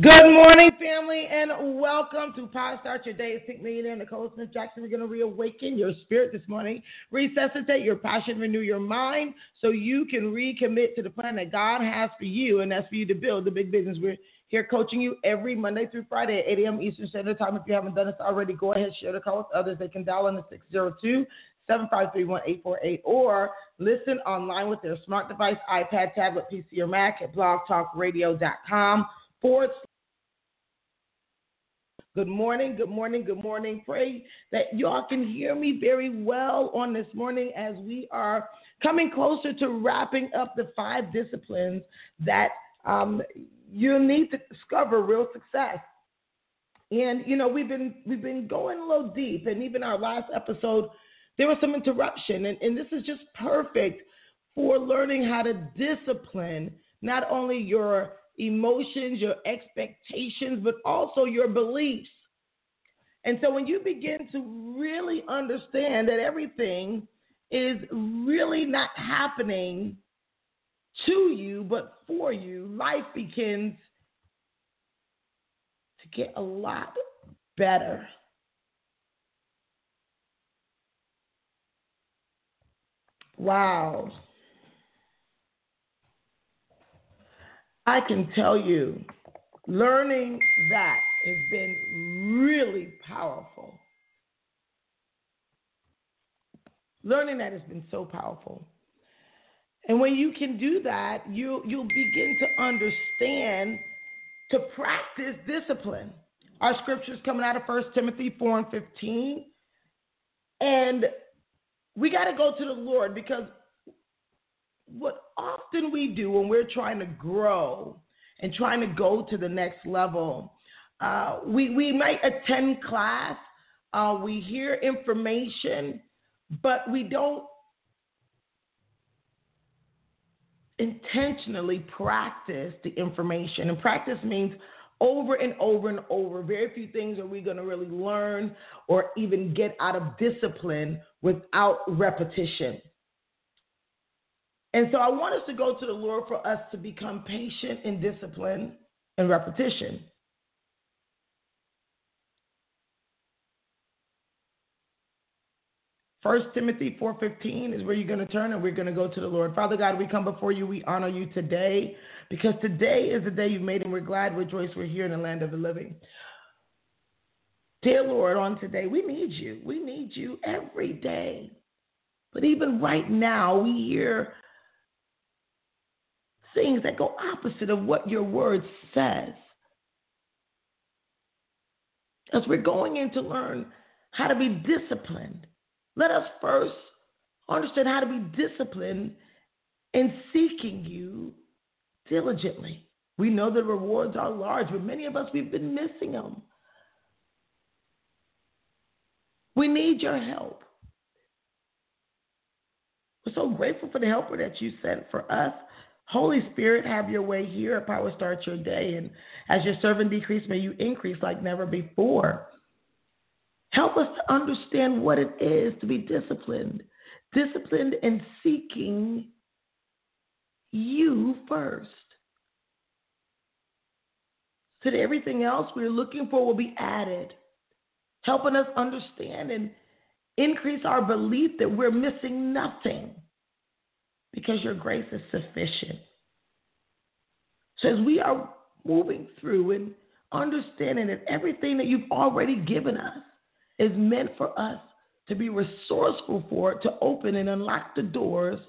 Good morning, family, and welcome to Power Start Your Day. It's Pink Millionaire Nicole Smith Jackson. We're going to reawaken your spirit this morning, resuscitate your passion, renew your mind so you can recommit to the plan that God has for you, and that's for you to build the big business. We're here coaching you every Monday through Friday at 8 a.m. Eastern Standard Time. If you haven't done this already, go ahead, share the call with others. They can dial in the 602 753 1848 or listen online with their smart device, iPad, tablet, PC, or Mac at blogtalkradio.com forward Good morning, good morning, good morning. Pray that y'all can hear me very well on this morning as we are coming closer to wrapping up the five disciplines that um, you need to discover real success. And you know we've been we've been going a little deep, and even our last episode there was some interruption, and, and this is just perfect for learning how to discipline not only your emotions, your expectations, but also your beliefs. And so when you begin to really understand that everything is really not happening to you, but for you, life begins to get a lot better. Wow. I can tell you, learning that has been really powerful. Learning that has been so powerful. And when you can do that, you you'll begin to understand to practice discipline. Our scriptures coming out of 1 Timothy 4 and 15. And we got to go to the Lord because what often we do when we're trying to grow and trying to go to the next level, uh, we, we might attend class, uh, we hear information, but we don't intentionally practice the information. And practice means over and over and over. Very few things are we going to really learn or even get out of discipline without repetition. And so I want us to go to the Lord for us to become patient in discipline and repetition. First Timothy 4:15 is where you're going to turn and we're going to go to the Lord. Father God, we come before you. We honor you today because today is the day you've made and we're glad, rejoice, we're here in the land of the living. Dear Lord, on today, we need you. We need you every day. But even right now, we hear things that go opposite of what your word says. As we're going in to learn how to be disciplined, let us first understand how to be disciplined in seeking you diligently. We know the rewards are large, but many of us, we've been missing them. We need your help. We're so grateful for the helper that you sent for us Holy Spirit, have your way here at Power Start Your Day. And as your servant decrease, may you increase like never before. Help us to understand what it is to be disciplined, disciplined in seeking you first. So that everything else we're looking for will be added, helping us understand and increase our belief that we're missing nothing because your grace is sufficient. So as we are moving through and understanding that everything that you've already given us is meant for us to be resourceful for it, to open and unlock the doors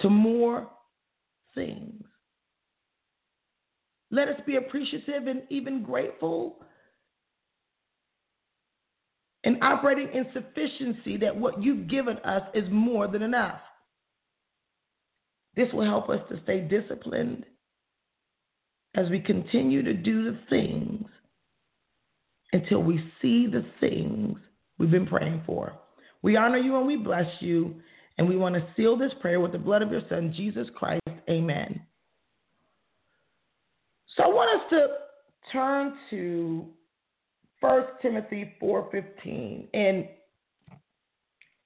to more things. Let us be appreciative and even grateful and operating in sufficiency that what you've given us is more than enough. This will help us to stay disciplined as we continue to do the things until we see the things we've been praying for. We honor you and we bless you, and we want to seal this prayer with the blood of your Son, Jesus Christ. Amen. So I want us to turn to 1 Timothy 4:15 and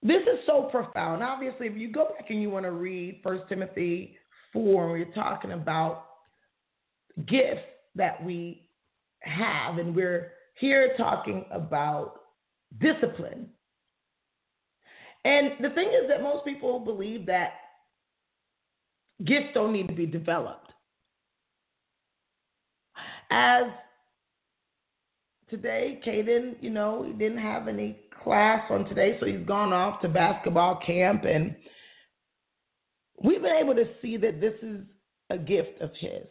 this is so profound. Obviously, if you go back and you want to read 1 Timothy 4, we're talking about gifts that we have, and we're here talking about discipline. And the thing is that most people believe that gifts don't need to be developed. As today, Caden, you know, he didn't have any class on today, so he's gone off to basketball camp, and we've been able to see that this is a gift of his.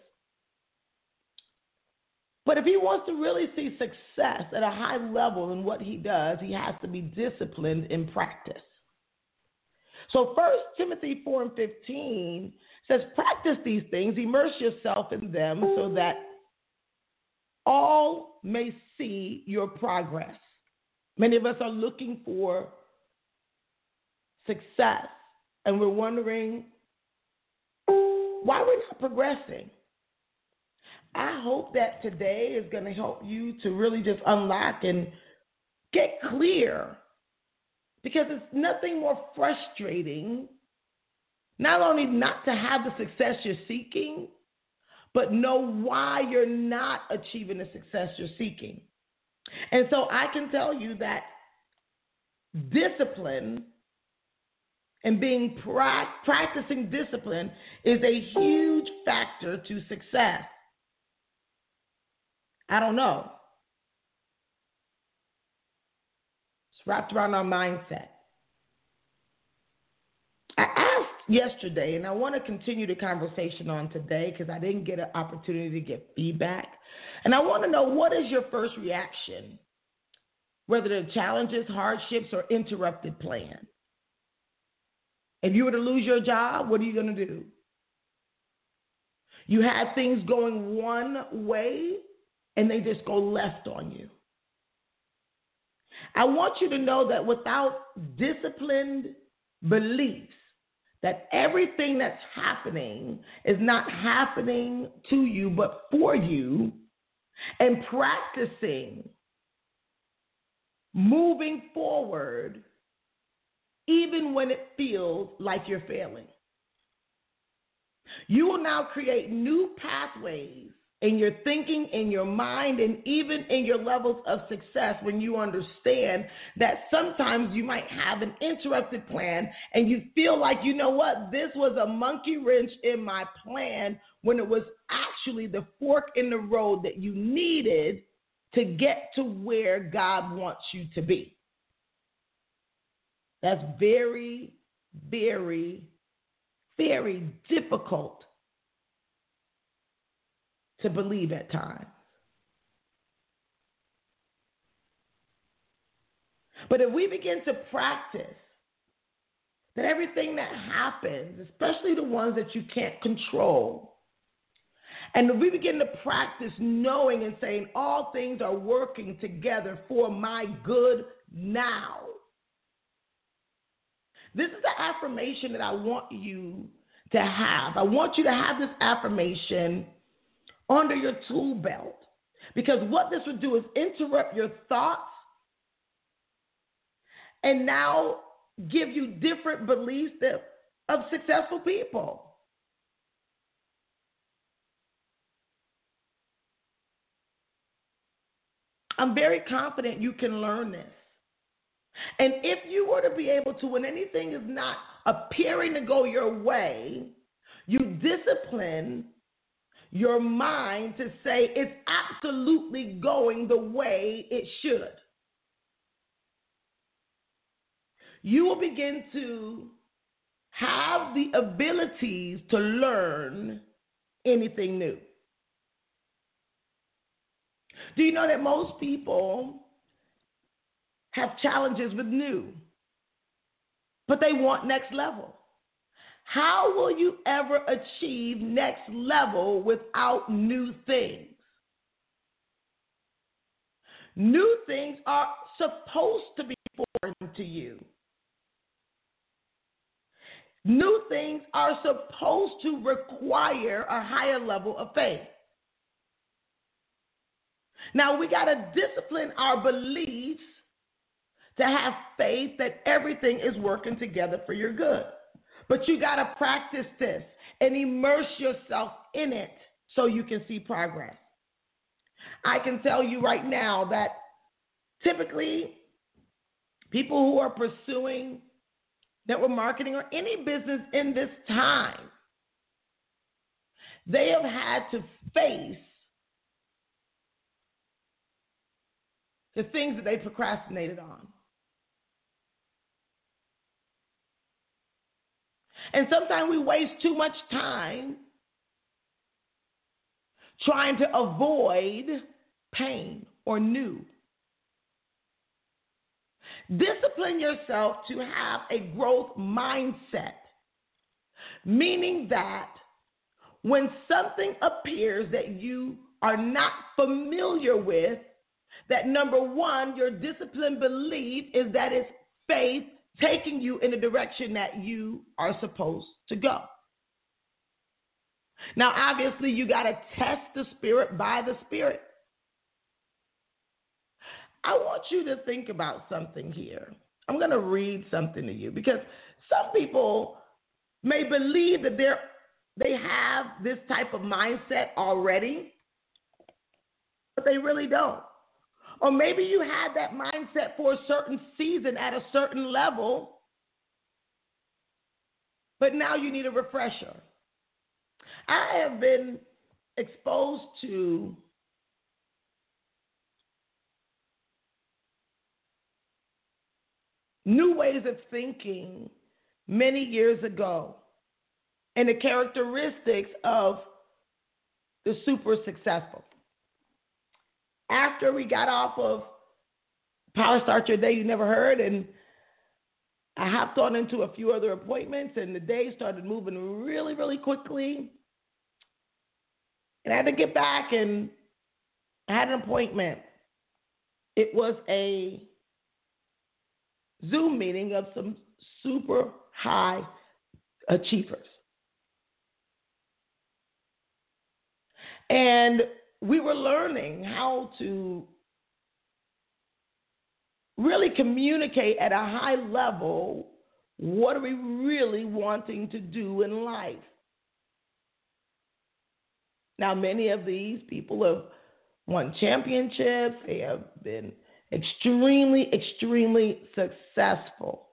But if he wants to really see success at a high level in what he does, he has to be disciplined in practice. So First Timothy 4 and 15 says, Practice these things, immerse yourself in them so that all may see your progress. Many of us are looking for success and we're wondering why we're not progressing. I hope that today is going to help you to really just unlock and get clear because it's nothing more frustrating not only not to have the success you're seeking, but know why you're not achieving the success you're seeking. And so I can tell you that discipline and being pra- practicing discipline is a huge factor to success. I don't know. It's wrapped around our mindset. I yesterday, and I want to continue the conversation on today because I didn't get an opportunity to get feedback. And I want to know what is your first reaction, whether the challenges, hardships, or interrupted plan. If you were to lose your job, what are you going to do? You had things going one way and they just go left on you. I want you to know that without disciplined beliefs, that everything that's happening is not happening to you, but for you, and practicing moving forward, even when it feels like you're failing. You will now create new pathways in your thinking, in your mind, and even in your levels of success when you understand that sometimes you might have an interrupted plan and you feel like, you know what, this was a monkey wrench in my plan when it was actually the fork in the road that you needed to get to where God wants you to be. That's very, very, very difficult to believe at times. But if we begin to practice that everything that happens, especially the ones that you can't control, and we begin to practice knowing and saying all things are working together for my good now. This is the affirmation that I want you to have. I want you to have this affirmation under your tool belt. Because what this would do is interrupt your thoughts and now give you different beliefs that, of successful people. I'm very confident you can learn this. And if you were to be able to, when anything is not appearing to go your way, you discipline your mind to say it's absolutely going the way it should. You will begin to have the abilities to learn anything new. Do you know that most people have challenges with new, but they want next level? How will you ever achieve next level without new things? New things are supposed to be foreign to you. New things are supposed to require a higher level of faith. Now we got to discipline our beliefs to have faith that everything is working together for your good. But you got to practice this and immerse yourself in it so you can see progress. I can tell you right now that typically people who are pursuing network marketing or any business in this time, they have had to face the things that they procrastinated on. And sometimes we waste too much time trying to avoid pain or new. Discipline yourself to have a growth mindset, meaning that when something appears that you are not familiar with, that number one, your disciplined belief is that it's faith taking you in the direction that you are supposed to go. Now, obviously, you got to test the spirit by the spirit. I want you to think about something here. I'm going to read something to you because some people may believe that they're they have this type of mindset already, but they really don't. Or maybe you had that mindset for a certain season at a certain level, but now you need a refresher. I have been exposed to new ways of thinking many years ago and the characteristics of the super successful after we got off of Power Start Your Day You Never Heard, and I hopped on into a few other appointments, and the day started moving really, really quickly. And I had to get back, and I had an appointment. It was a Zoom meeting of some super high achievers. And we were learning how to really communicate at a high level what are we really wanting to do in life. Now, many of these people have won championships, they have been extremely, extremely successful.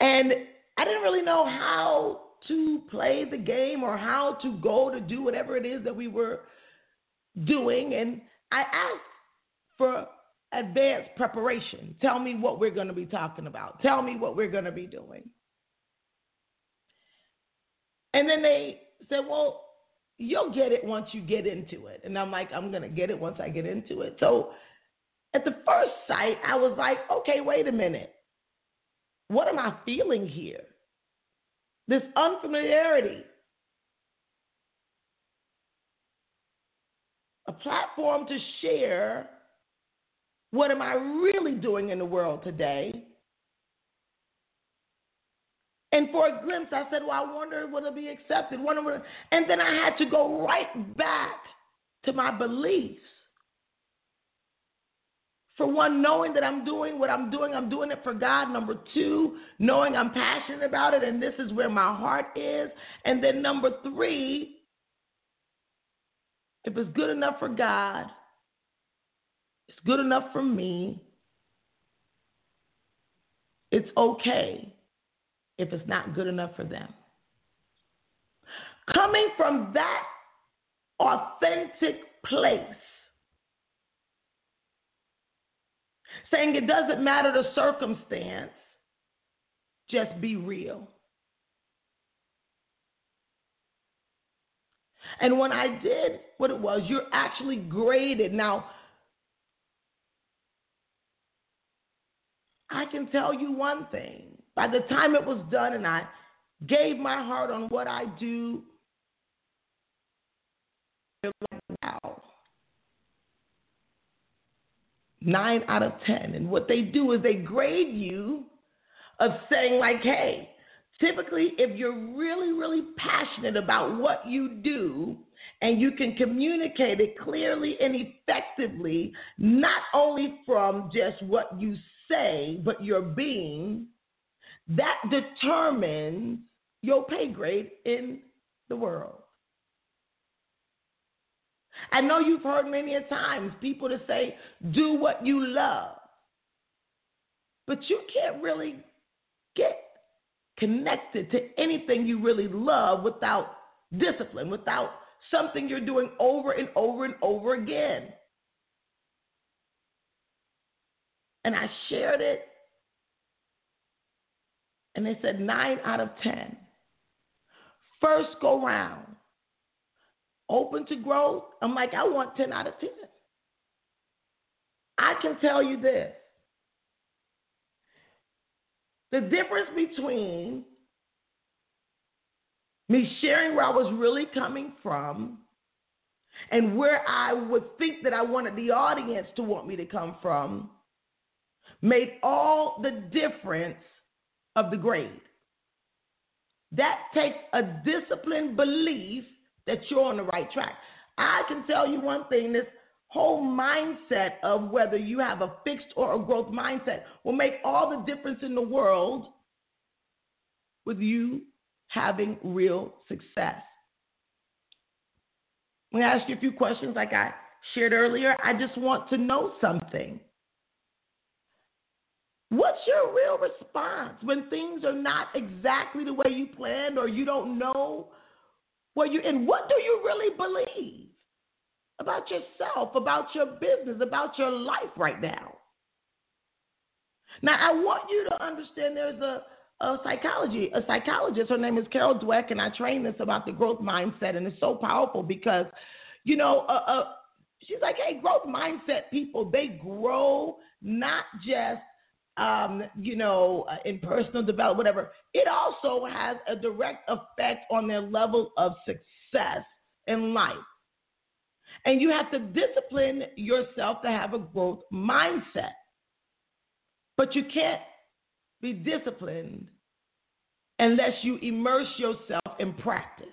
And I didn't really know how to play the game or how to go to do whatever it is that we were doing. And I asked for advanced preparation. Tell me what we're going to be talking about. Tell me what we're going to be doing. And then they said, Well, you'll get it once you get into it. And I'm like, I'm going to get it once I get into it. So at the first sight, I was like, Okay, wait a minute. What am I feeling here? This unfamiliarity. A platform to share what am I really doing in the world today? And for a glimpse, I said, Well, I wonder will it be accepted? Wonder and then I had to go right back to my beliefs. For one, knowing that I'm doing what I'm doing, I'm doing it for God. Number two, knowing I'm passionate about it and this is where my heart is. And then number three, if it's good enough for God, it's good enough for me, it's okay if it's not good enough for them. Coming from that authentic place, saying it doesn't matter the circumstance, just be real. And when I did what it was, you're actually graded. Now, I can tell you one thing by the time it was done and I gave my heart on what I do, wow. Nine out of 10. And what they do is they grade you of saying, like, hey, typically, if you're really, really passionate about what you do and you can communicate it clearly and effectively, not only from just what you say, but your being, that determines your pay grade in the world. I know you've heard many a times people to say, do what you love. But you can't really get connected to anything you really love without discipline, without something you're doing over and over and over again. And I shared it, and they said nine out of 10. First go round, open to growth. I'm like, I want 10 out of 10. I can tell you this the difference between me sharing where I was really coming from and where I would think that I wanted the audience to want me to come from made all the difference of the grade. That takes a disciplined belief that you're on the right track. I can tell you one thing this whole mindset of whether you have a fixed or a growth mindset will make all the difference in the world with you having real success. I'm going to ask you a few questions like I shared earlier. I just want to know something. What's your real response when things are not exactly the way you planned or you don't know what you and what do you really believe? about yourself, about your business, about your life right now. Now, I want you to understand there's a, a psychology, a psychologist. Her name is Carol Dweck, and I train this about the growth mindset, and it's so powerful because, you know, uh, uh, she's like, hey, growth mindset people, they grow not just um, you know, uh, in personal development, whatever, it also has a direct effect on their level of success in life. And you have to discipline yourself to have a growth mindset. But you can't be disciplined unless you immerse yourself in practice.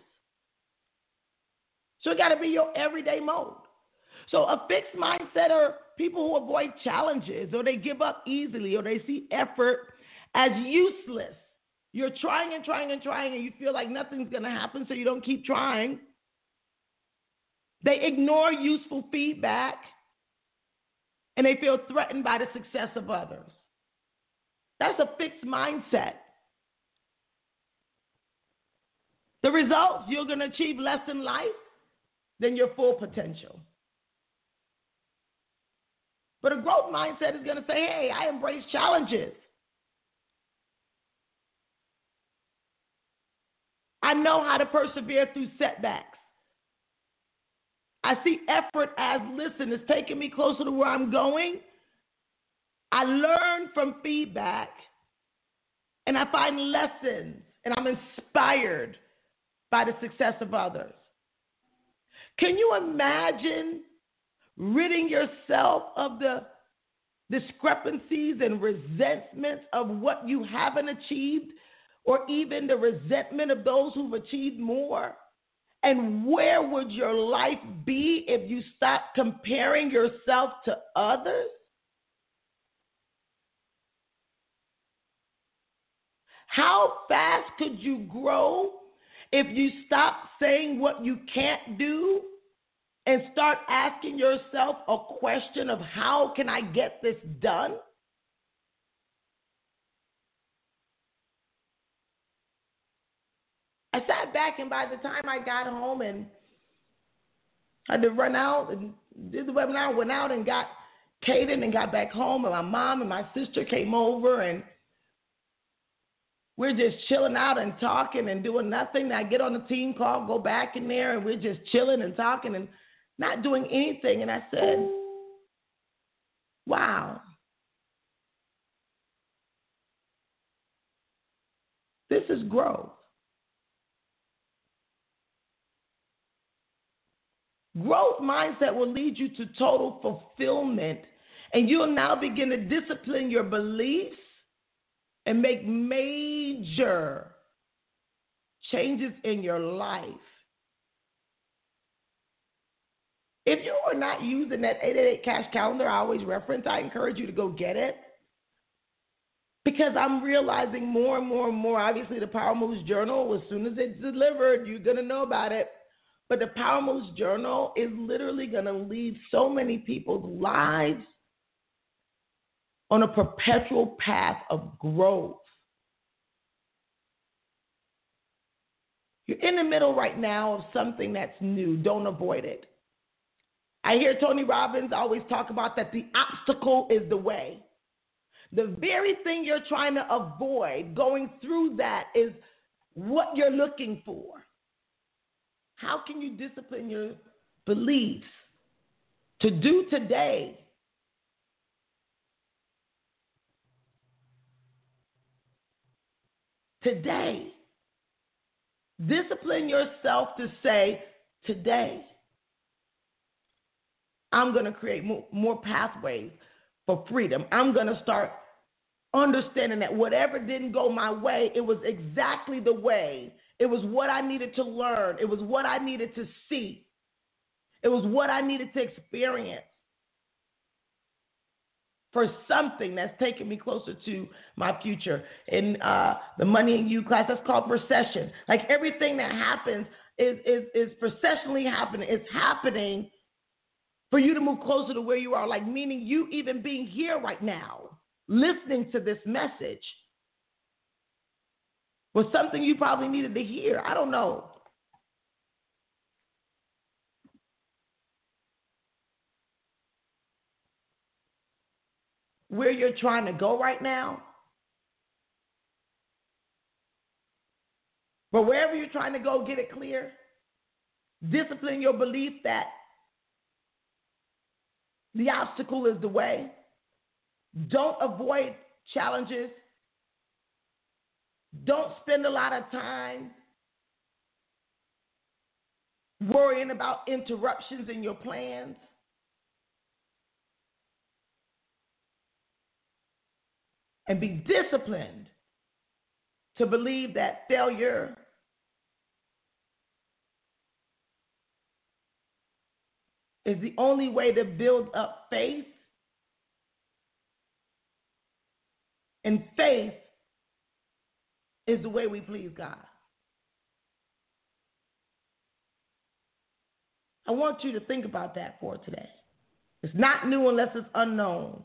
So it got to be your everyday mode. So a fixed mindset are people who avoid challenges or they give up easily or they see effort as useless. You're trying and trying and trying and you feel like nothing's going to happen, so you don't keep trying. They ignore useful feedback and they feel threatened by the success of others. That's a fixed mindset. The results, you're going to achieve less in life than your full potential. But a growth mindset is going to say, hey, I embrace challenges. I know how to persevere through setbacks. I see effort as listen, it's taking me closer to where I'm going. I learn from feedback and I find lessons and I'm inspired by the success of others. Can you imagine ridding yourself of the discrepancies and resentments of what you haven't achieved, or even the resentment of those who've achieved more? And where would your life be if you stopped comparing yourself to others? How fast could you grow if you stop saying what you can't do and start asking yourself a question of how can I get this done? I sat back, and by the time I got home and had to run out and did the webinar, went out and got Caden and got back home, and my mom and my sister came over, and we're just chilling out and talking and doing nothing. I get on the team call, go back in there, and we're just chilling and talking and not doing anything. And I said, wow. This is growth. Growth mindset will lead you to total fulfillment, and you'll now begin to discipline your beliefs and make major changes in your life. If you are not using that 888 cash calendar I always reference, I encourage you to go get it. Because I'm realizing more and more and more. Obviously, the Power Moves Journal, as soon as it's delivered, you're going to know about it. But the Power Moves Journal is literally going to lead so many people's lives on a perpetual path of growth. You're in the middle right now of something that's new. Don't avoid it. I hear Tony Robbins always talk about that the obstacle is the way. The very thing you're trying to avoid going through that is what you're looking for. How can you discipline your beliefs to do today? Today. Discipline yourself to say, today, I'm going to create more, more pathways for freedom. I'm going to start understanding that whatever didn't go my way, it was exactly the way it was what I needed to learn. It was what I needed to see. It was what I needed to experience for something that's taking me closer to my future. In uh, the Money in You class, that's called precession. Like everything that happens is, is, is precessionally happening. It's happening for you to move closer to where you are. Like meaning you even being here right now, listening to this message was something you probably needed to hear. I don't know. Where you're trying to go right now. But wherever you're trying to go, get it clear. Discipline your belief that the obstacle is the way. Don't avoid challenges. Don't spend a lot of time worrying about interruptions in your plans. And be disciplined to believe that failure is the only way to build up faith. And faith is the way we please God. I want you to think about that for today. It's not new unless it's unknown.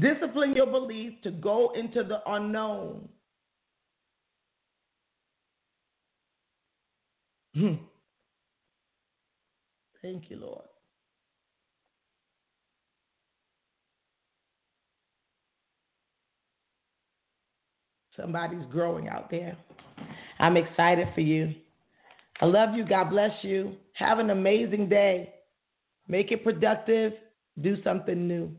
Discipline your belief to go into the unknown. Hmm. Thank you, Lord. Somebody's growing out there. I'm excited for you. I love you. God bless you. Have an amazing day. Make it productive. Do something new.